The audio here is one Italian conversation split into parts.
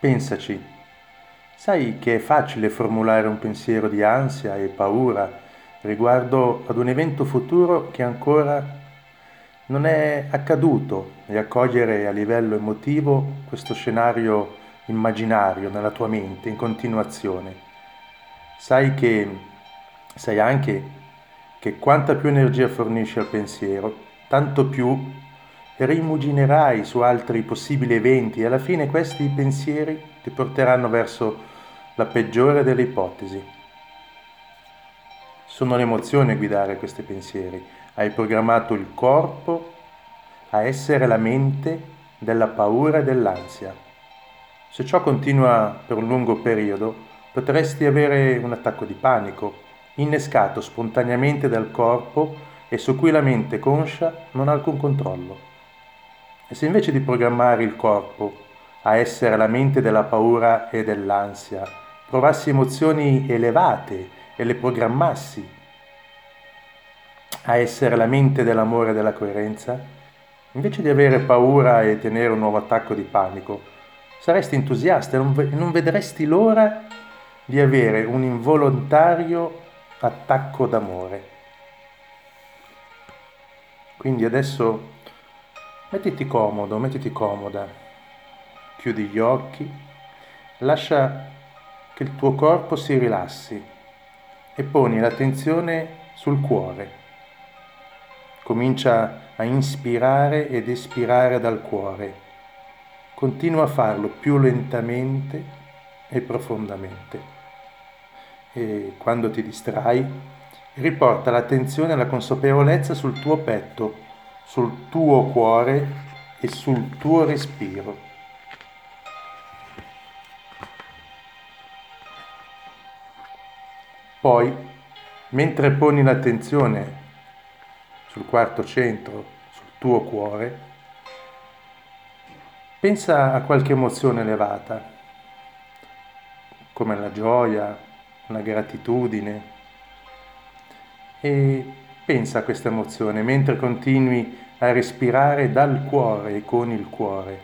Pensaci, sai che è facile formulare un pensiero di ansia e paura riguardo ad un evento futuro che ancora non è accaduto e accogliere a livello emotivo questo scenario immaginario nella tua mente in continuazione. Sai che sai anche che quanta più energia fornisci al pensiero, tanto più rimuginerai su altri possibili eventi e alla fine questi pensieri ti porteranno verso la peggiore delle ipotesi. Sono le emozioni a guidare questi pensieri. Hai programmato il corpo a essere la mente della paura e dell'ansia. Se ciò continua per un lungo periodo, potresti avere un attacco di panico, innescato spontaneamente dal corpo e su cui la mente conscia non ha alcun controllo. E se invece di programmare il corpo a essere la mente della paura e dell'ansia, provassi emozioni elevate e le programmassi a essere la mente dell'amore e della coerenza, invece di avere paura e tenere un nuovo attacco di panico, saresti entusiasta e non vedresti l'ora di avere un involontario attacco d'amore. Quindi adesso Mettiti comodo, mettiti comoda, chiudi gli occhi, lascia che il tuo corpo si rilassi e poni l'attenzione sul cuore. Comincia a inspirare ed espirare dal cuore. Continua a farlo più lentamente e profondamente. E quando ti distrai, riporta l'attenzione e la consapevolezza sul tuo petto sul tuo cuore e sul tuo respiro. Poi, mentre poni l'attenzione sul quarto centro, sul tuo cuore, pensa a qualche emozione elevata, come la gioia, la gratitudine, e Pensa a questa emozione mentre continui a respirare dal cuore e con il cuore.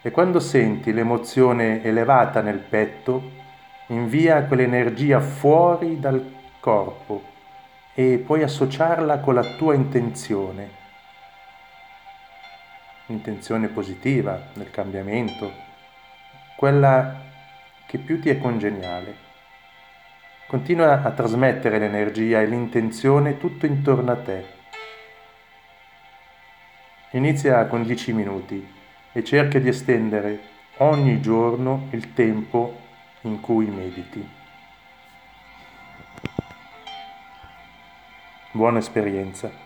E quando senti l'emozione elevata nel petto, invia quell'energia fuori dal corpo e puoi associarla con la tua intenzione. Intenzione positiva del cambiamento, quella che più ti è congeniale. Continua a trasmettere l'energia e l'intenzione tutto intorno a te. Inizia con 10 minuti e cerca di estendere ogni giorno il tempo in cui mediti. Buona esperienza.